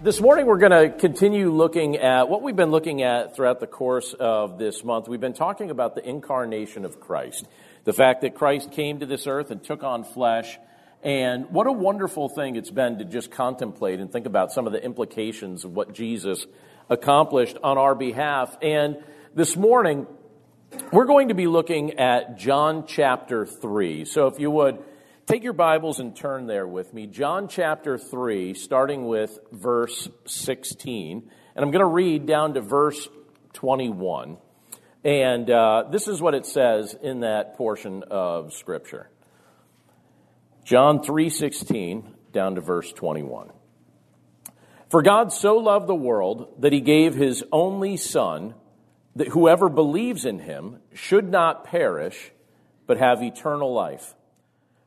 This morning, we're going to continue looking at what we've been looking at throughout the course of this month. We've been talking about the incarnation of Christ, the fact that Christ came to this earth and took on flesh. And what a wonderful thing it's been to just contemplate and think about some of the implications of what Jesus accomplished on our behalf. And this morning, we're going to be looking at John chapter 3. So if you would, Take your Bibles and turn there with me. John chapter 3, starting with verse 16. And I'm going to read down to verse 21. And uh, this is what it says in that portion of Scripture. John 3:16 down to verse 21. For God so loved the world that he gave his only son that whoever believes in him should not perish but have eternal life.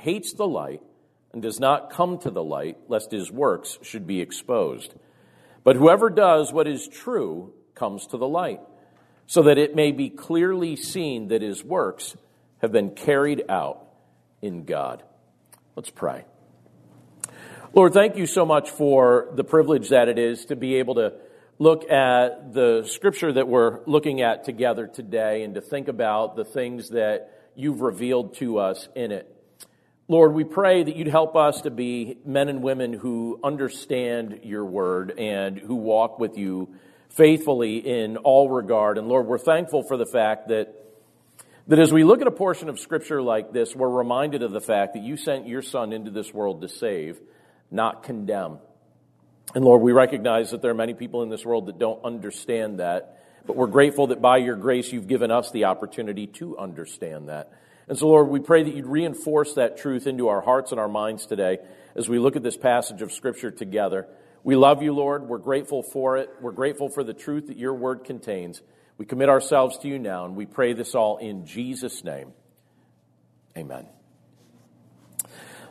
hates the light and does not come to the light, lest his works should be exposed. But whoever does what is true comes to the light, so that it may be clearly seen that his works have been carried out in God. Let's pray. Lord, thank you so much for the privilege that it is to be able to look at the scripture that we're looking at together today and to think about the things that you've revealed to us in it. Lord, we pray that you'd help us to be men and women who understand your word and who walk with you faithfully in all regard. And Lord, we're thankful for the fact that, that as we look at a portion of scripture like this, we're reminded of the fact that you sent your son into this world to save, not condemn. And Lord, we recognize that there are many people in this world that don't understand that, but we're grateful that by your grace you've given us the opportunity to understand that. And so, Lord, we pray that you'd reinforce that truth into our hearts and our minds today as we look at this passage of Scripture together. We love you, Lord. We're grateful for it. We're grateful for the truth that your word contains. We commit ourselves to you now, and we pray this all in Jesus' name. Amen.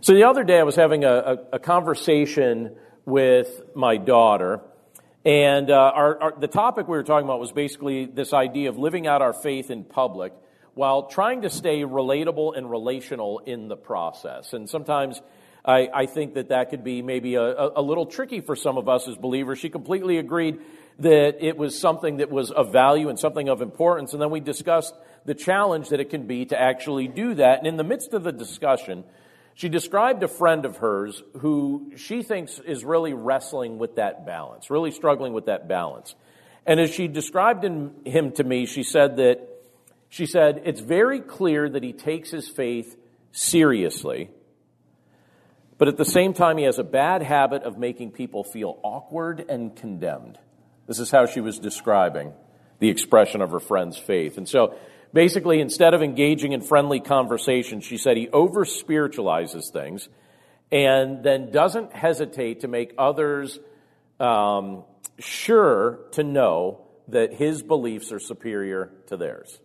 So, the other day, I was having a, a, a conversation with my daughter. And uh, our, our, the topic we were talking about was basically this idea of living out our faith in public while trying to stay relatable and relational in the process. And sometimes I, I think that that could be maybe a, a little tricky for some of us as believers. She completely agreed that it was something that was of value and something of importance. And then we discussed the challenge that it can be to actually do that. And in the midst of the discussion, she described a friend of hers who she thinks is really wrestling with that balance, really struggling with that balance. And as she described him to me, she said that she said, It's very clear that he takes his faith seriously, but at the same time, he has a bad habit of making people feel awkward and condemned. This is how she was describing the expression of her friend's faith. And so, basically, instead of engaging in friendly conversation, she said he over spiritualizes things and then doesn't hesitate to make others um, sure to know that his beliefs are superior to theirs.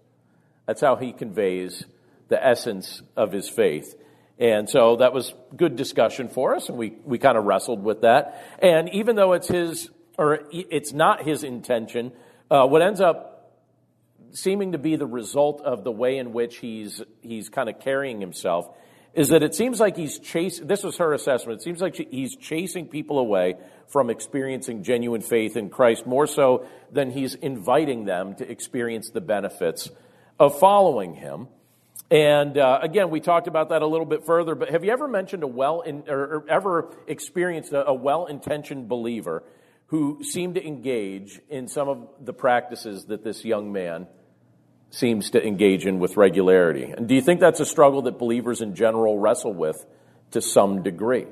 That's how he conveys the essence of his faith. And so that was good discussion for us, and we, we kind of wrestled with that. And even though it's his, or it's not his intention, uh, what ends up seeming to be the result of the way in which he's, he's kind of carrying himself is that it seems like he's chasing, this was her assessment, it seems like he's chasing people away from experiencing genuine faith in Christ more so than he's inviting them to experience the benefits of following him. And uh, again, we talked about that a little bit further, but have you ever mentioned a well in, or, ever experienced a, a well intentioned believer who seemed to engage in some of the practices that this young man seems to engage in with regularity. And do you think that's a struggle that believers in general wrestle with to some degree?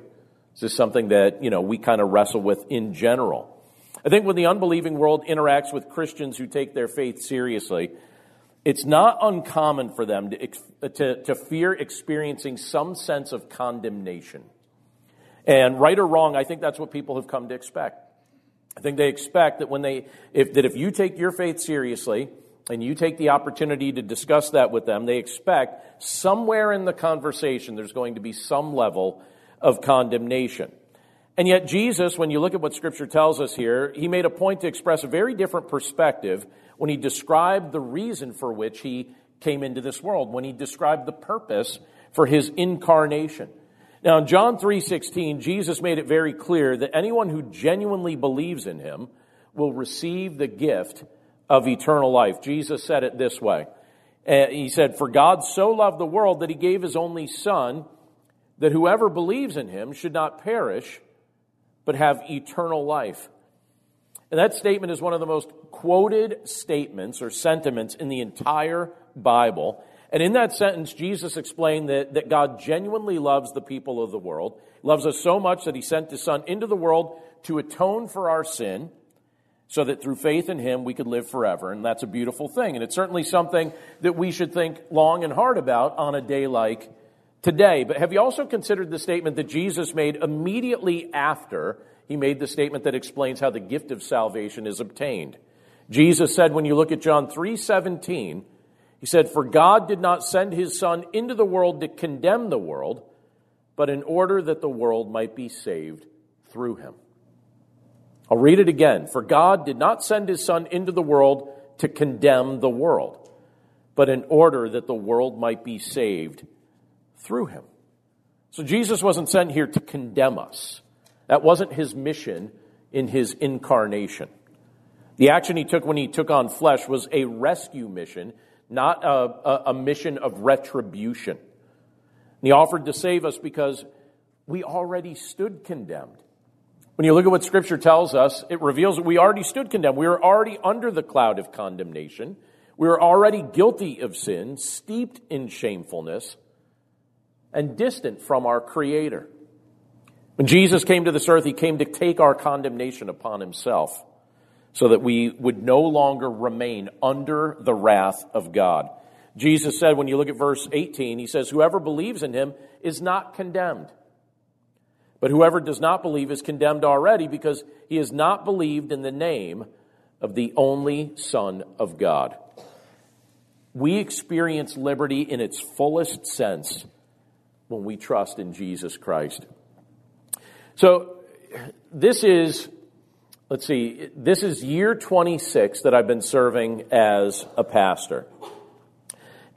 Is this something that, you know, we kind of wrestle with in general? I think when the unbelieving world interacts with Christians who take their faith seriously, it's not uncommon for them to, to, to fear experiencing some sense of condemnation. And right or wrong, I think that's what people have come to expect. I think they expect that when they, if, that if you take your faith seriously and you take the opportunity to discuss that with them, they expect somewhere in the conversation there's going to be some level of condemnation. And yet, Jesus, when you look at what Scripture tells us here, he made a point to express a very different perspective when he described the reason for which he came into this world, when he described the purpose for his incarnation. Now, in John 3:16, Jesus made it very clear that anyone who genuinely believes in him will receive the gift of eternal life. Jesus said it this way. Uh, he said, For God so loved the world that he gave his only Son, that whoever believes in him should not perish, but have eternal life. And that statement is one of the most quoted statements or sentiments in the entire Bible. And in that sentence, Jesus explained that, that God genuinely loves the people of the world, loves us so much that he sent his son into the world to atone for our sin, so that through faith in him we could live forever. And that's a beautiful thing. And it's certainly something that we should think long and hard about on a day like today. But have you also considered the statement that Jesus made immediately after he made the statement that explains how the gift of salvation is obtained? Jesus said when you look at John 3:17, he said, For God did not send his Son into the world to condemn the world, but in order that the world might be saved through him. I'll read it again. For God did not send his Son into the world to condemn the world, but in order that the world might be saved through him. So Jesus wasn't sent here to condemn us. That wasn't his mission in his incarnation. The action he took when he took on flesh was a rescue mission not a, a, mission of retribution. And he offered to save us because we already stood condemned. When you look at what Scripture tells us, it reveals that we already stood condemned. We were already under the cloud of condemnation. We were already guilty of sin, steeped in shamefulness, and distant from our Creator. When Jesus came to this earth, He came to take our condemnation upon Himself so that we would no longer remain under the wrath of God. Jesus said, when you look at verse 18, he says, Whoever believes in him is not condemned. But whoever does not believe is condemned already because he has not believed in the name of the only Son of God. We experience liberty in its fullest sense when we trust in Jesus Christ. So, this is let's see, this is year 26 that I've been serving as a pastor.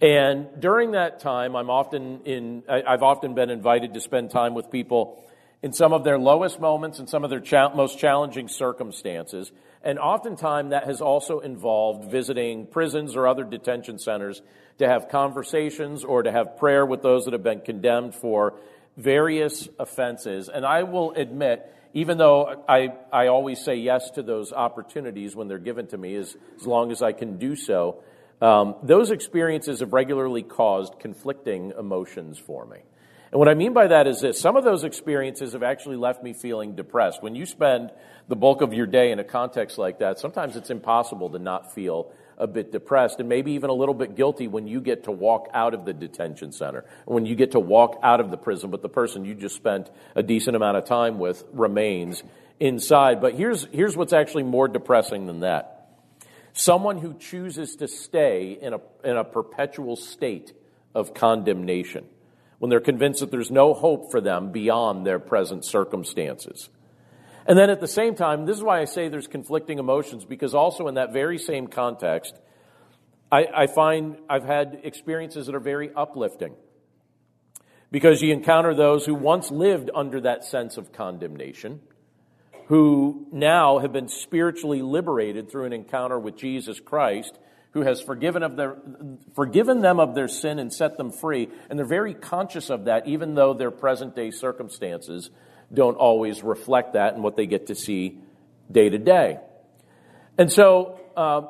And during that time, I'm often in, I've often been invited to spend time with people in some of their lowest moments and some of their cha- most challenging circumstances. And oftentimes that has also involved visiting prisons or other detention centers to have conversations or to have prayer with those that have been condemned for various offenses. And I will admit, even though I, I always say yes to those opportunities when they're given to me, as, as long as I can do so, um, those experiences have regularly caused conflicting emotions for me. And what I mean by that is this some of those experiences have actually left me feeling depressed. When you spend the bulk of your day in a context like that, sometimes it's impossible to not feel a bit depressed and maybe even a little bit guilty when you get to walk out of the detention center, when you get to walk out of the prison, but the person you just spent a decent amount of time with remains inside. But here's, here's what's actually more depressing than that. Someone who chooses to stay in a, in a perpetual state of condemnation when they're convinced that there's no hope for them beyond their present circumstances. And then at the same time, this is why I say there's conflicting emotions, because also in that very same context, I, I find I've had experiences that are very uplifting. Because you encounter those who once lived under that sense of condemnation, who now have been spiritually liberated through an encounter with Jesus Christ, who has forgiven, of their, forgiven them of their sin and set them free. And they're very conscious of that, even though their present day circumstances don't always reflect that and what they get to see day to day. And so, uh,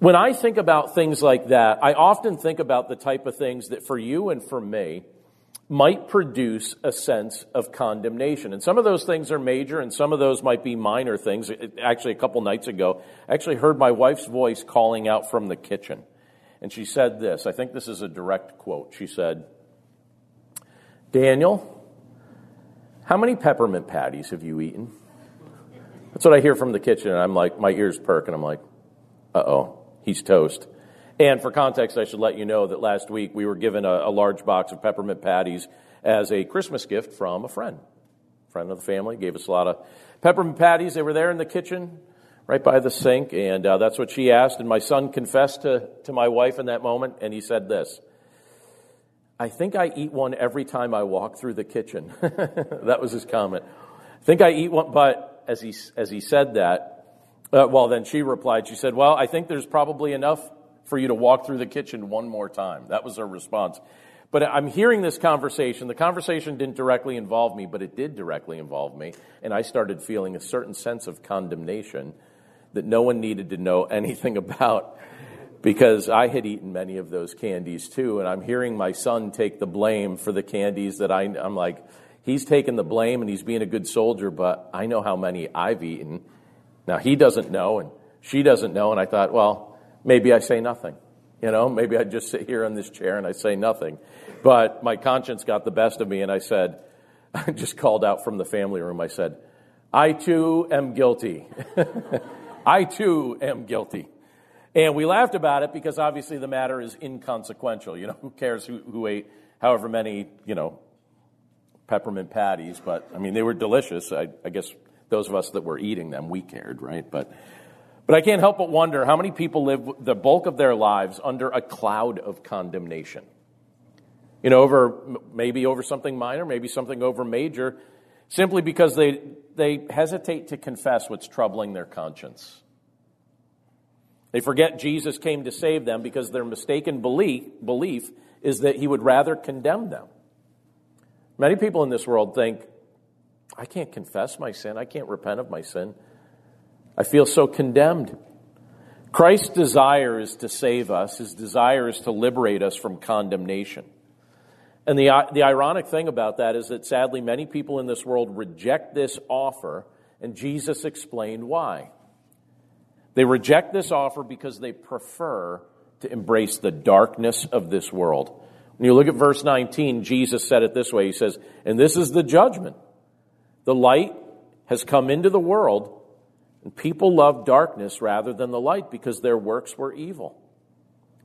When I think about things like that, I often think about the type of things that for you and for me might produce a sense of condemnation. And some of those things are major and some of those might be minor things. Actually, a couple nights ago, I actually heard my wife's voice calling out from the kitchen. And she said this. I think this is a direct quote. She said, Daniel, how many peppermint patties have you eaten? That's what I hear from the kitchen. And I'm like, my ears perk and I'm like, uh oh he's toast. And for context, I should let you know that last week we were given a, a, large box of peppermint patties as a Christmas gift from a friend. Friend of the family gave us a lot of peppermint patties. They were there in the kitchen, right by the sink, and uh, that's what she asked. And my son confessed to, to my wife in that moment, and he said this I think I eat one every time I walk through the kitchen. that was his comment. I think I eat one, but as he, as he said that, uh, well, then she replied, she said, Well, I think there's probably enough for you to walk through the kitchen one more time. That was her response. But I'm hearing this conversation. The conversation didn't directly involve me, but it did directly involve me. And I started feeling a certain sense of condemnation that no one needed to know anything about because I had eaten many of those candies too. And I'm hearing my son take the blame for the candies that I, I'm like, he's taking the blame and he's being a good soldier, but I know how many I've eaten now, he doesn't know and she doesn't know. And I thought, well, maybe I say nothing. You know, maybe I just sit here in this chair and I say nothing. But my conscience got the best of me and I said, I just called out from the family room. I said, I too am guilty. I too am guilty. And we laughed about it because obviously the matter is inconsequential. You know, who cares who, who ate however many, you know, peppermint patties, but I mean, they were delicious. I, I guess those of us that were eating them, we cared, right? But, but I can't help but wonder how many people live the bulk of their lives under a cloud of condemnation. You know, over maybe over something minor, maybe something over major, simply because they, they hesitate to confess what's troubling their conscience. They forget Jesus came to save them because their mistaken belief, belief is that he would rather condemn them. Many people in this world think I can't confess my sin. I can't repent of my sin. I feel so condemned. Christ's desire is to save us. His desire is to liberate us from condemnation. And the, the ironic thing about that is that sadly many people in this world reject this offer, and Jesus explained why. They reject this offer because they prefer to embrace the darkness of this world. When you look at verse 19, Jesus said it this way He says, And this is the judgment. The light has come into the world, and people love darkness rather than the light because their works were evil.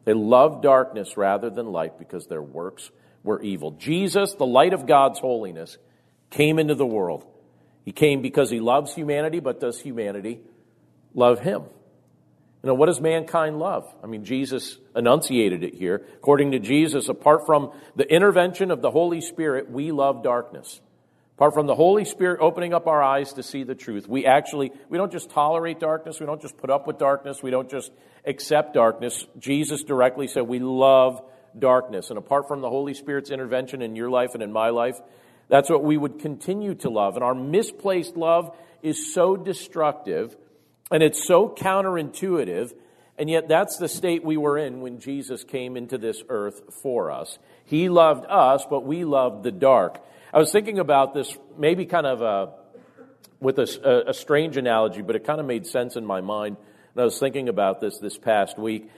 They love darkness rather than light because their works were evil. Jesus, the light of God's holiness, came into the world. He came because he loves humanity, but does humanity love him? You know, what does mankind love? I mean, Jesus enunciated it here. According to Jesus, apart from the intervention of the Holy Spirit, we love darkness. Apart from the Holy Spirit opening up our eyes to see the truth, we actually, we don't just tolerate darkness, we don't just put up with darkness, we don't just accept darkness. Jesus directly said we love darkness. And apart from the Holy Spirit's intervention in your life and in my life, that's what we would continue to love. And our misplaced love is so destructive and it's so counterintuitive. And yet that's the state we were in when Jesus came into this earth for us. He loved us, but we loved the dark. I was thinking about this maybe kind of a, with a, a strange analogy, but it kind of made sense in my mind. And I was thinking about this this past week.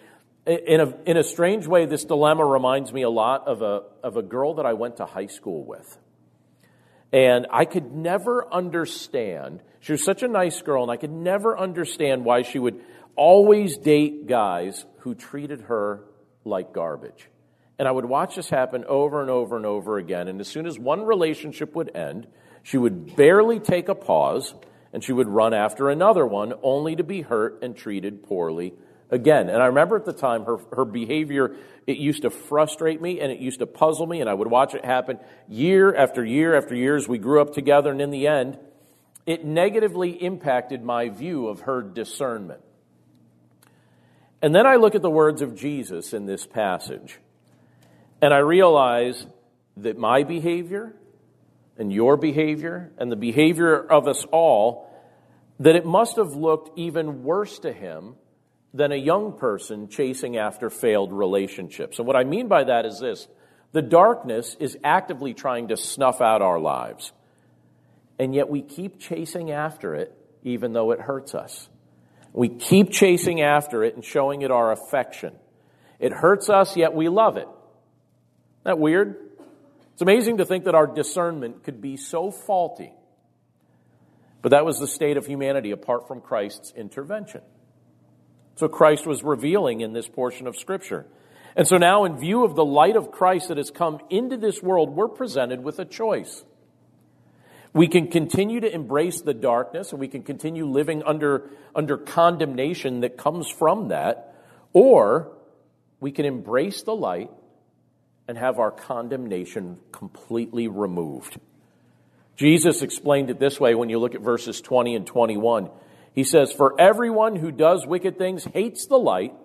In a, in a strange way, this dilemma reminds me a lot of a, of a girl that I went to high school with. And I could never understand, she was such a nice girl, and I could never understand why she would always date guys who treated her like garbage. And I would watch this happen over and over and over again. And as soon as one relationship would end, she would barely take a pause and she would run after another one only to be hurt and treated poorly again. And I remember at the time her, her behavior, it used to frustrate me and it used to puzzle me and I would watch it happen year after year after year as we grew up together and in the end, it negatively impacted my view of her discernment. And then I look at the words of Jesus in this passage. And I realize that my behavior and your behavior and the behavior of us all, that it must have looked even worse to him than a young person chasing after failed relationships. And what I mean by that is this the darkness is actively trying to snuff out our lives. And yet we keep chasing after it, even though it hurts us. We keep chasing after it and showing it our affection. It hurts us, yet we love it. Isn't that weird? It's amazing to think that our discernment could be so faulty. But that was the state of humanity apart from Christ's intervention. So Christ was revealing in this portion of Scripture. And so now, in view of the light of Christ that has come into this world, we're presented with a choice. We can continue to embrace the darkness and we can continue living under, under condemnation that comes from that, or we can embrace the light and have our condemnation completely removed. Jesus explained it this way when you look at verses 20 and 21. He says, For everyone who does wicked things hates the light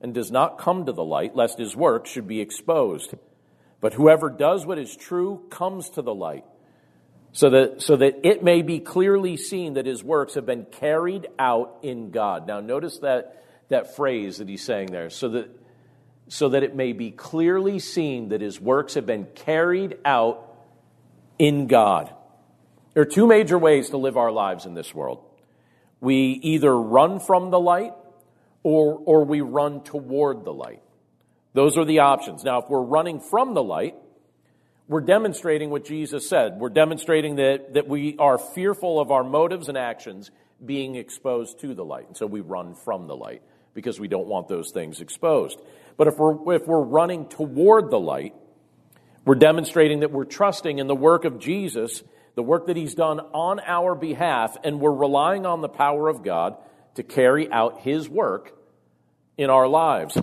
and does not come to the light, lest his work should be exposed. But whoever does what is true comes to the light, so that, so that it may be clearly seen that his works have been carried out in God. Now, notice that, that phrase that he's saying there, so that, so that it may be clearly seen that his works have been carried out in God. There are two major ways to live our lives in this world. We either run from the light or, or we run toward the light. Those are the options. Now, if we're running from the light, we're demonstrating what Jesus said. We're demonstrating that, that we are fearful of our motives and actions being exposed to the light. And so we run from the light because we don't want those things exposed. But if we're, if we're running toward the light, we're demonstrating that we're trusting in the work of Jesus, the work that He's done on our behalf, and we're relying on the power of God to carry out His work in our lives.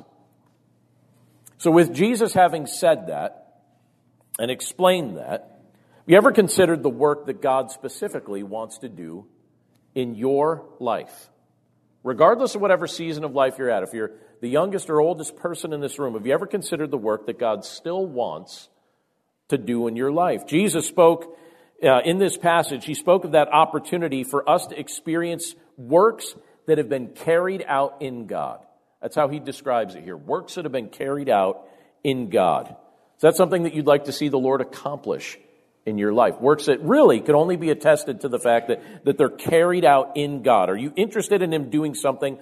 So, with Jesus having said that and explain that, have you ever considered the work that God specifically wants to do in your life? Regardless of whatever season of life you're at, if you're the youngest or oldest person in this room, have you ever considered the work that God still wants to do in your life. Jesus spoke uh, in this passage, he spoke of that opportunity for us to experience works that have been carried out in God. That's how he describes it here works that have been carried out in God. Is that something that you'd like to see the Lord accomplish in your life? Works that really can only be attested to the fact that, that they're carried out in God. Are you interested in him doing something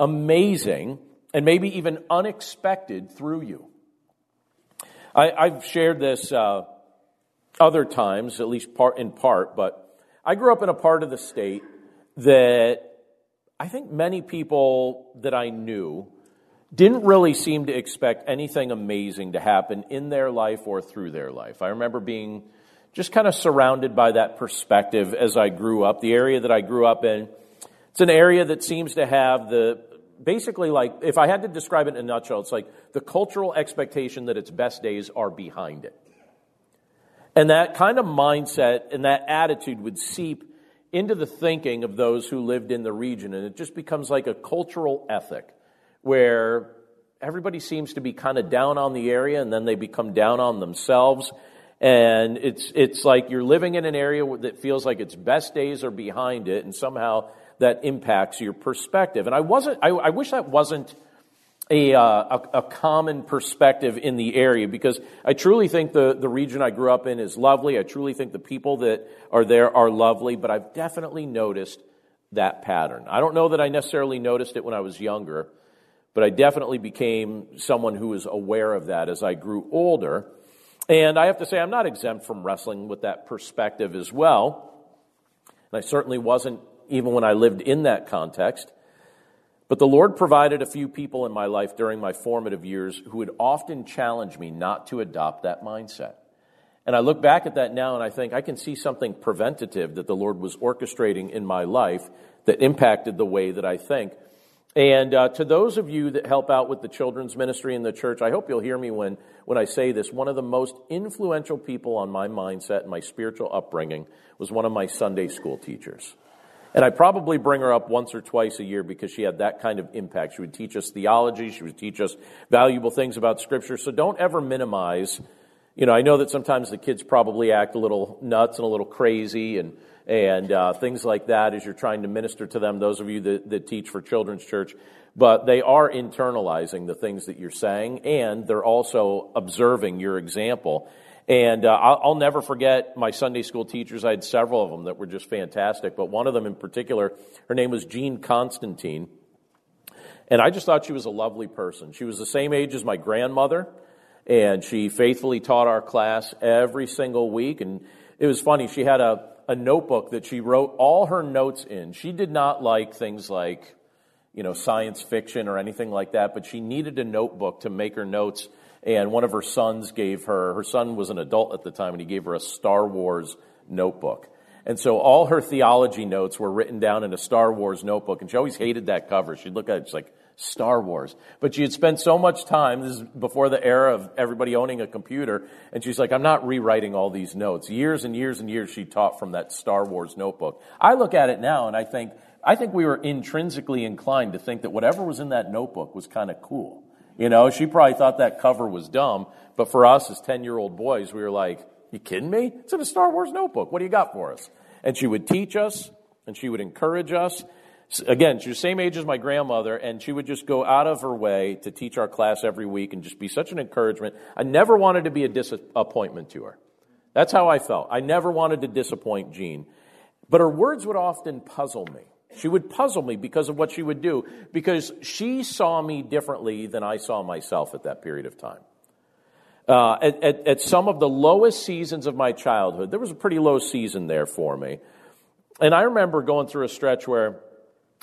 amazing and maybe even unexpected through you? I, have shared this uh, other times, at least part in part, but I grew up in a part of the state that I think many people that I knew didn't really seem to expect anything amazing to happen in their life or through their life. I remember being just kind of surrounded by that perspective as I grew up. The area that I grew up in, it's an area that seems to have the basically like, if I had to describe it in a nutshell, it's like the cultural expectation that its best days are behind it. And that kind of mindset and that attitude would seep into the thinking of those who lived in the region. And it just becomes like a cultural ethic where everybody seems to be kind of down on the area and then they become down on themselves. And it's, it's like you're living in an area that feels like its best days are behind it and somehow that impacts your perspective. And I wasn't, I, I wish that wasn't a, uh, a, a, common perspective in the area because I truly think the, the region I grew up in is lovely. I truly think the people that are there are lovely, but I've definitely noticed that pattern. I don't know that I necessarily noticed it when I was younger, but I definitely became someone who was aware of that as I grew older. And I have to say, I'm not exempt from wrestling with that perspective as well. And I certainly wasn't even when I lived in that context. But the Lord provided a few people in my life during my formative years who would often challenge me not to adopt that mindset. And I look back at that now and I think I can see something preventative that the Lord was orchestrating in my life that impacted the way that I think. And uh, to those of you that help out with the children's ministry in the church, I hope you'll hear me when, when I say this. One of the most influential people on my mindset and my spiritual upbringing was one of my Sunday school teachers. And I probably bring her up once or twice a year because she had that kind of impact. She would teach us theology. She would teach us valuable things about scripture. So don't ever minimize. You know, I know that sometimes the kids probably act a little nuts and a little crazy and and uh, things like that as you're trying to minister to them, those of you that, that teach for Children's Church. But they are internalizing the things that you're saying, and they're also observing your example. And uh, I'll, I'll, never forget my Sunday school teachers. I had several of them that were just fantastic, but one of them in particular, her name was Jean Constantine. And I just thought she was a lovely person. She was the same age as my grandmother, and she faithfully taught our class every single week. And it was funny, she had a, a notebook that she wrote all her notes in. She did not like things like, you know, science fiction or anything like that, but she needed a notebook to make her notes. And one of her sons gave her, her son was an adult at the time, and he gave her a Star Wars notebook. And so all her theology notes were written down in a Star Wars notebook, and she always hated that cover. She'd look at it, she's like, Star Wars. But she had spent so much time, this is before the era of everybody owning a computer, and she's like, I'm not rewriting all these notes. Years and years and years she taught from that Star Wars notebook. I look at it now and I think, I think we were intrinsically inclined to think that whatever was in that notebook was kind of cool. You know, she probably thought that cover was dumb, but for us as 10 year old boys, we were like, you kidding me? It's in a Star Wars notebook. What do you got for us? And she would teach us and she would encourage us Again, she was the same age as my grandmother, and she would just go out of her way to teach our class every week and just be such an encouragement. I never wanted to be a disappointment to her. That's how I felt. I never wanted to disappoint Jean. But her words would often puzzle me. She would puzzle me because of what she would do, because she saw me differently than I saw myself at that period of time. Uh, at, at, at some of the lowest seasons of my childhood, there was a pretty low season there for me. And I remember going through a stretch where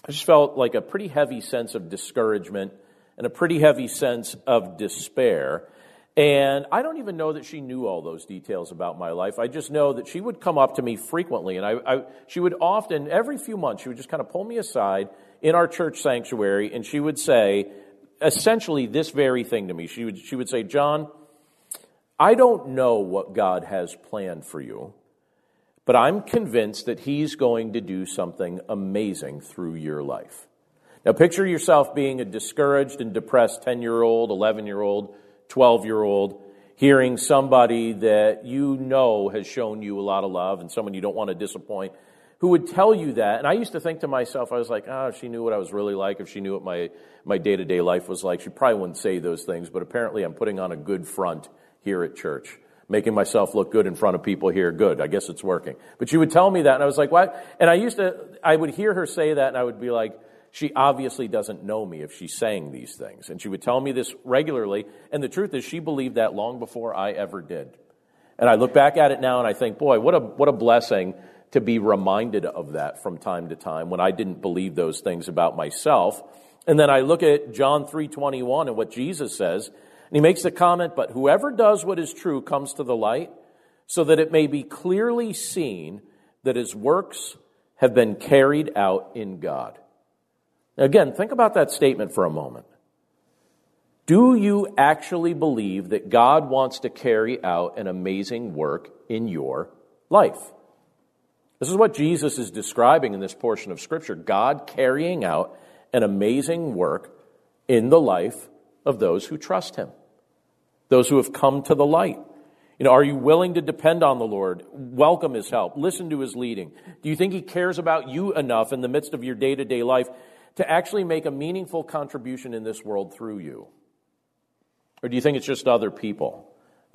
I just felt like a pretty heavy sense of discouragement and a pretty heavy sense of despair. And I don't even know that she knew all those details about my life. I just know that she would come up to me frequently, and I, I, she would often, every few months, she would just kind of pull me aside in our church sanctuary, and she would say essentially this very thing to me. She would, she would say, John, I don't know what God has planned for you, but I'm convinced that He's going to do something amazing through your life. Now, picture yourself being a discouraged and depressed 10 year old, 11 year old, 12 year old, hearing somebody that you know has shown you a lot of love and someone you don't want to disappoint who would tell you that. And I used to think to myself, I was like, oh, if she knew what I was really like, if she knew what my, my day to day life was like, she probably wouldn't say those things, but apparently I'm putting on a good front here at church making myself look good in front of people here. Good. I guess it's working. But she would tell me that and I was like, what? And I used to, I would hear her say that and I would be like, she obviously doesn't know me if she's saying these things. And she would tell me this regularly. And the truth is she believed that long before I ever did. And I look back at it now and I think, boy, what a, what a blessing to be reminded of that from time to time when I didn't believe those things about myself. And then I look at John 3:21 and what Jesus says, and he makes the comment, but whoever does what is true comes to the light, so that it may be clearly seen that his works have been carried out in God. Now again, think about that statement for a moment. Do you actually believe that God wants to carry out an amazing work in your life? This is what Jesus is describing in this portion of Scripture God carrying out an amazing work in the life of those who trust him, those who have come to the light. You know, are you willing to depend on the Lord? Welcome his help. Listen to his leading. Do you think he cares about you enough in the midst of your day to day life to actually make a meaningful contribution in this world through you? Or do you think it's just other people?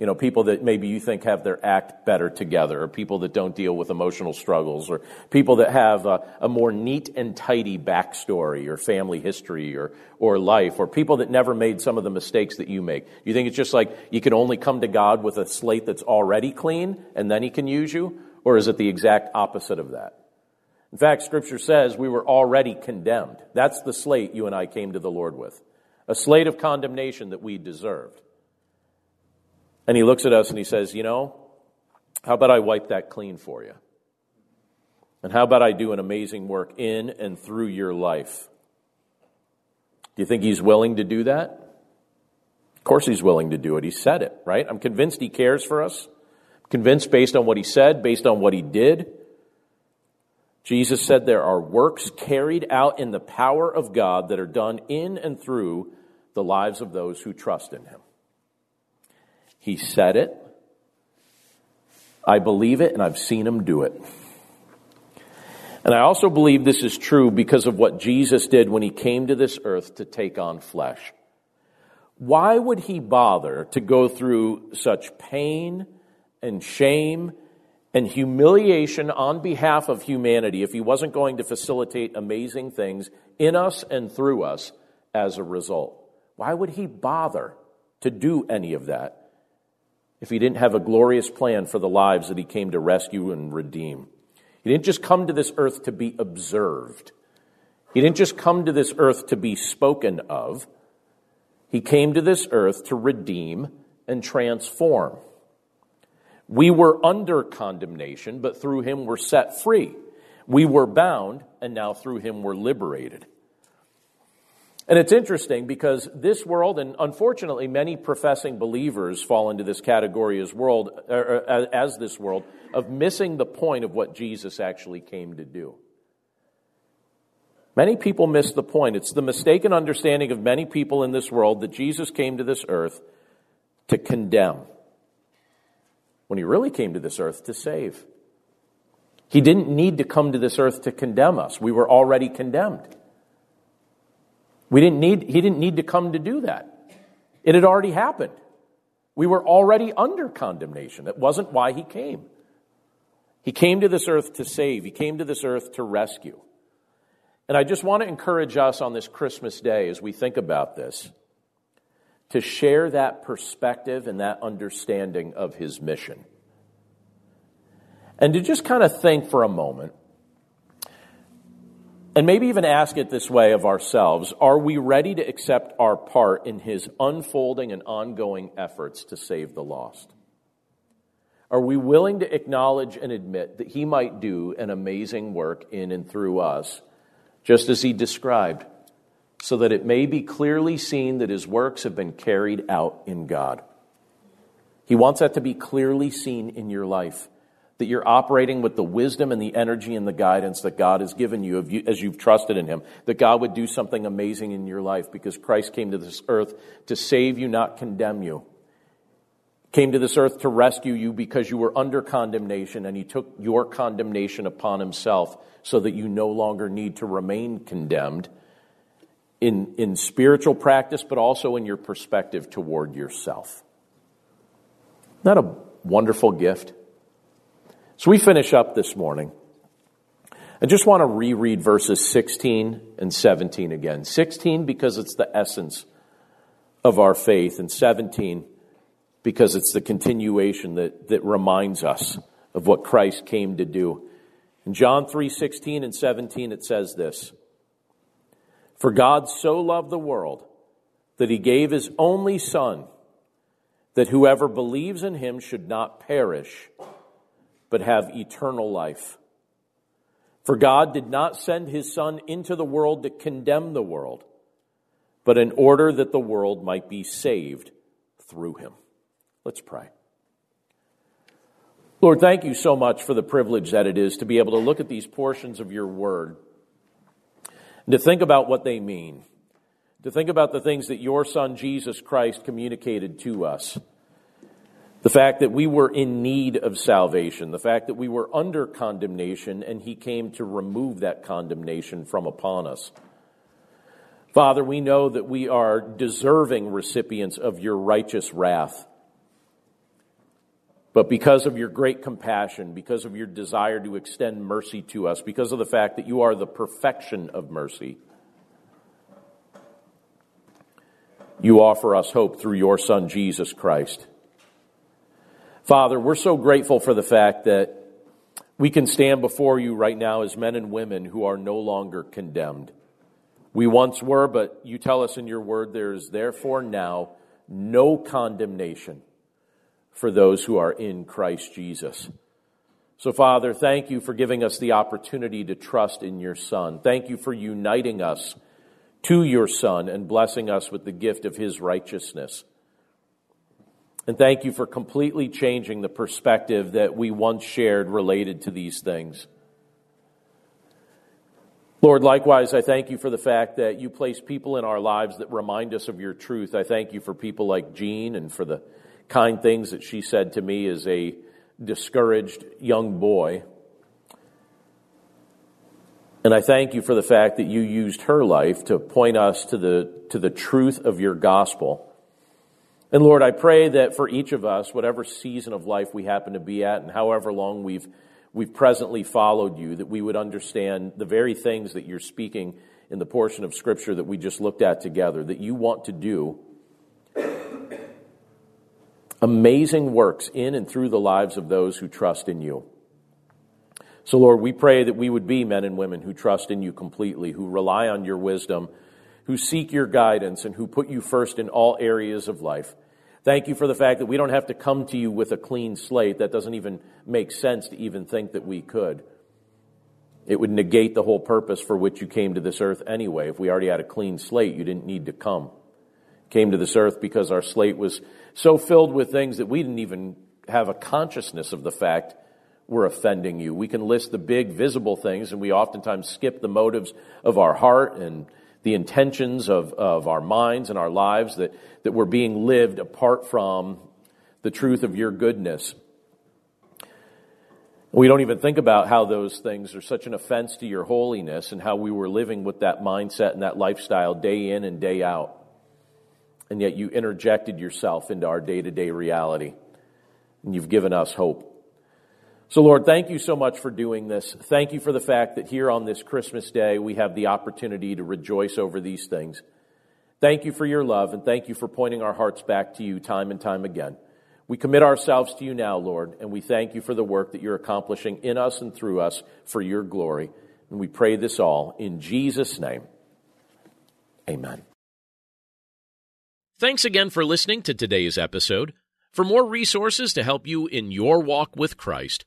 You know, people that maybe you think have their act better together, or people that don't deal with emotional struggles, or people that have a, a, more neat and tidy backstory or family history or, or life, or people that never made some of the mistakes that you make. You think it's just like you can only come to God with a slate that's already clean and then He can use you? Or is it the exact opposite of that? In fact, Scripture says we were already condemned. That's the slate you and I came to the Lord with. A slate of condemnation that we deserved. And he looks at us and he says, You know, how about I wipe that clean for you? And how about I do an amazing work in and through your life? Do you think he's willing to do that? Of course he's willing to do it. He said it, right? I'm convinced he cares for us. I'm convinced based on what he said, based on what he did. Jesus said there are works carried out in the power of God that are done in and through the lives of those who trust in him. He said it. I believe it, and I've seen him do it. And I also believe this is true because of what Jesus did when he came to this earth to take on flesh. Why would he bother to go through such pain and shame and humiliation on behalf of humanity if he wasn't going to facilitate amazing things in us and through us as a result? Why would he bother to do any of that if he didn't have a glorious plan for the lives that he came to rescue and redeem? He didn't just come to this earth to be observed. He didn't just come to this earth to be spoken of. He came to this earth to redeem and transform. We were under condemnation, but through him we're set free. We were bound, and now through him we're liberated. And it's interesting because this world, and unfortunately many professing believers fall into this category as world, er, er, as this world, of missing the point of what Jesus actually came to do. Many people miss the point. It's the mistaken understanding of many people in this world that Jesus came to this earth to condemn, when he really came to this earth to save. He didn't need to come to this earth to condemn us. We were already condemned. We didn't need, he didn't need to come to do that. It had already happened. We were already under condemnation. That wasn't why he came. He came to this earth to save, He came to this earth to rescue. And I just want to encourage us on this Christmas day as we think about this to share that perspective and that understanding of His mission. And to just kind of think for a moment and maybe even ask it this way of ourselves Are we ready to accept our part in His unfolding and ongoing efforts to save the lost? Are we willing to acknowledge and admit that He might do an amazing work in and through us, just as He described, so that it may be clearly seen that His works have been carried out in God? He wants that to be clearly seen in your life, that you're operating with the wisdom and the energy and the guidance that God has given you as you've trusted in Him, that God would do something amazing in your life because Christ came to this earth to save you, not condemn you came to this earth to rescue you because you were under condemnation and he took your condemnation upon himself so that you no longer need to remain condemned in, in spiritual practice, but also in your perspective toward yourself. Isn't a wonderful gift? So we finish up this morning. I just want to reread verses 16 and 17 again. 16 because it's the essence of our faith, and 17 because it's the continuation that, that reminds us of what Christ came to do. In John 3 16 and 17, it says this For God so loved the world that he gave his only Son, that whoever believes in him should not perish, but have eternal life. For God did not send his Son into the world to condemn the world, but in order that the world might be saved through him. Let's pray. Lord, thank you so much for the privilege that it is to be able to look at these portions of your word and to think about what they mean, to think about the things that your son Jesus Christ communicated to us. The fact that we were in need of salvation, the fact that we were under condemnation and he came to remove that condemnation from upon us. Father, we know that we are deserving recipients of your righteous wrath. But because of your great compassion, because of your desire to extend mercy to us, because of the fact that you are the perfection of mercy, you offer us hope through your Son, Jesus Christ. Father, we're so grateful for the fact that we can stand before you right now as men and women who are no longer condemned. We once were, but you tell us in your word there is therefore now no condemnation for those who are in Christ Jesus. So, Father, thank you for giving us the opportunity to trust in your Son. Thank you for uniting us to your Son and blessing us with the gift of his righteousness. And thank you for completely changing the perspective that we once shared related to these things. Lord, likewise, I thank you for the fact that you place people in our lives that remind us of your truth. I thank you for people like Jean and for the kind things that she said to me as a discouraged young boy. And I thank you for the fact that you used her life to point us to the, to the truth of your gospel. And Lord, I pray that for each of us, whatever season of life we happen to be at and however long we've, we've presently followed you, that we would understand the very things that you're speaking in the portion of scripture that we just looked at together, that you want to do amazing works in and through the lives of those who trust in you. So, Lord, we pray that we would be men and women who trust in you completely, who rely on your wisdom, who seek your guidance, and who put you first in all areas of life. Thank you for the fact that we don't have to come to you with a clean slate. That doesn't even make sense to even think that we could. It would negate the whole purpose for which you came to this earth anyway. If we already had a clean slate, you didn't need to come. Came to this earth because our slate was so filled with things that we didn't even have a consciousness of the fact we're offending you. We can list the big visible things and we oftentimes skip the motives of our heart and the intentions of, of our minds and our lives that, that we're being lived apart from the truth of your goodness. We don't even think about how those things are such an offense to your holiness and how we were living with that mindset and that lifestyle day in and day out. And yet you interjected yourself into our day to day reality. And you've given us hope. So, Lord, thank you so much for doing this. Thank you for the fact that here on this Christmas day, we have the opportunity to rejoice over these things. Thank you for your love, and thank you for pointing our hearts back to you time and time again. We commit ourselves to you now, Lord, and we thank you for the work that you're accomplishing in us and through us for your glory. And we pray this all in Jesus' name. Amen. Thanks again for listening to today's episode. For more resources to help you in your walk with Christ,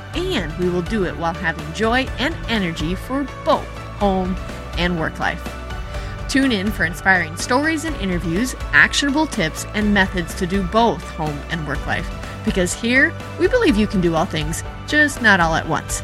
and we will do it while having joy and energy for both home and work life. Tune in for inspiring stories and interviews, actionable tips, and methods to do both home and work life. Because here, we believe you can do all things, just not all at once.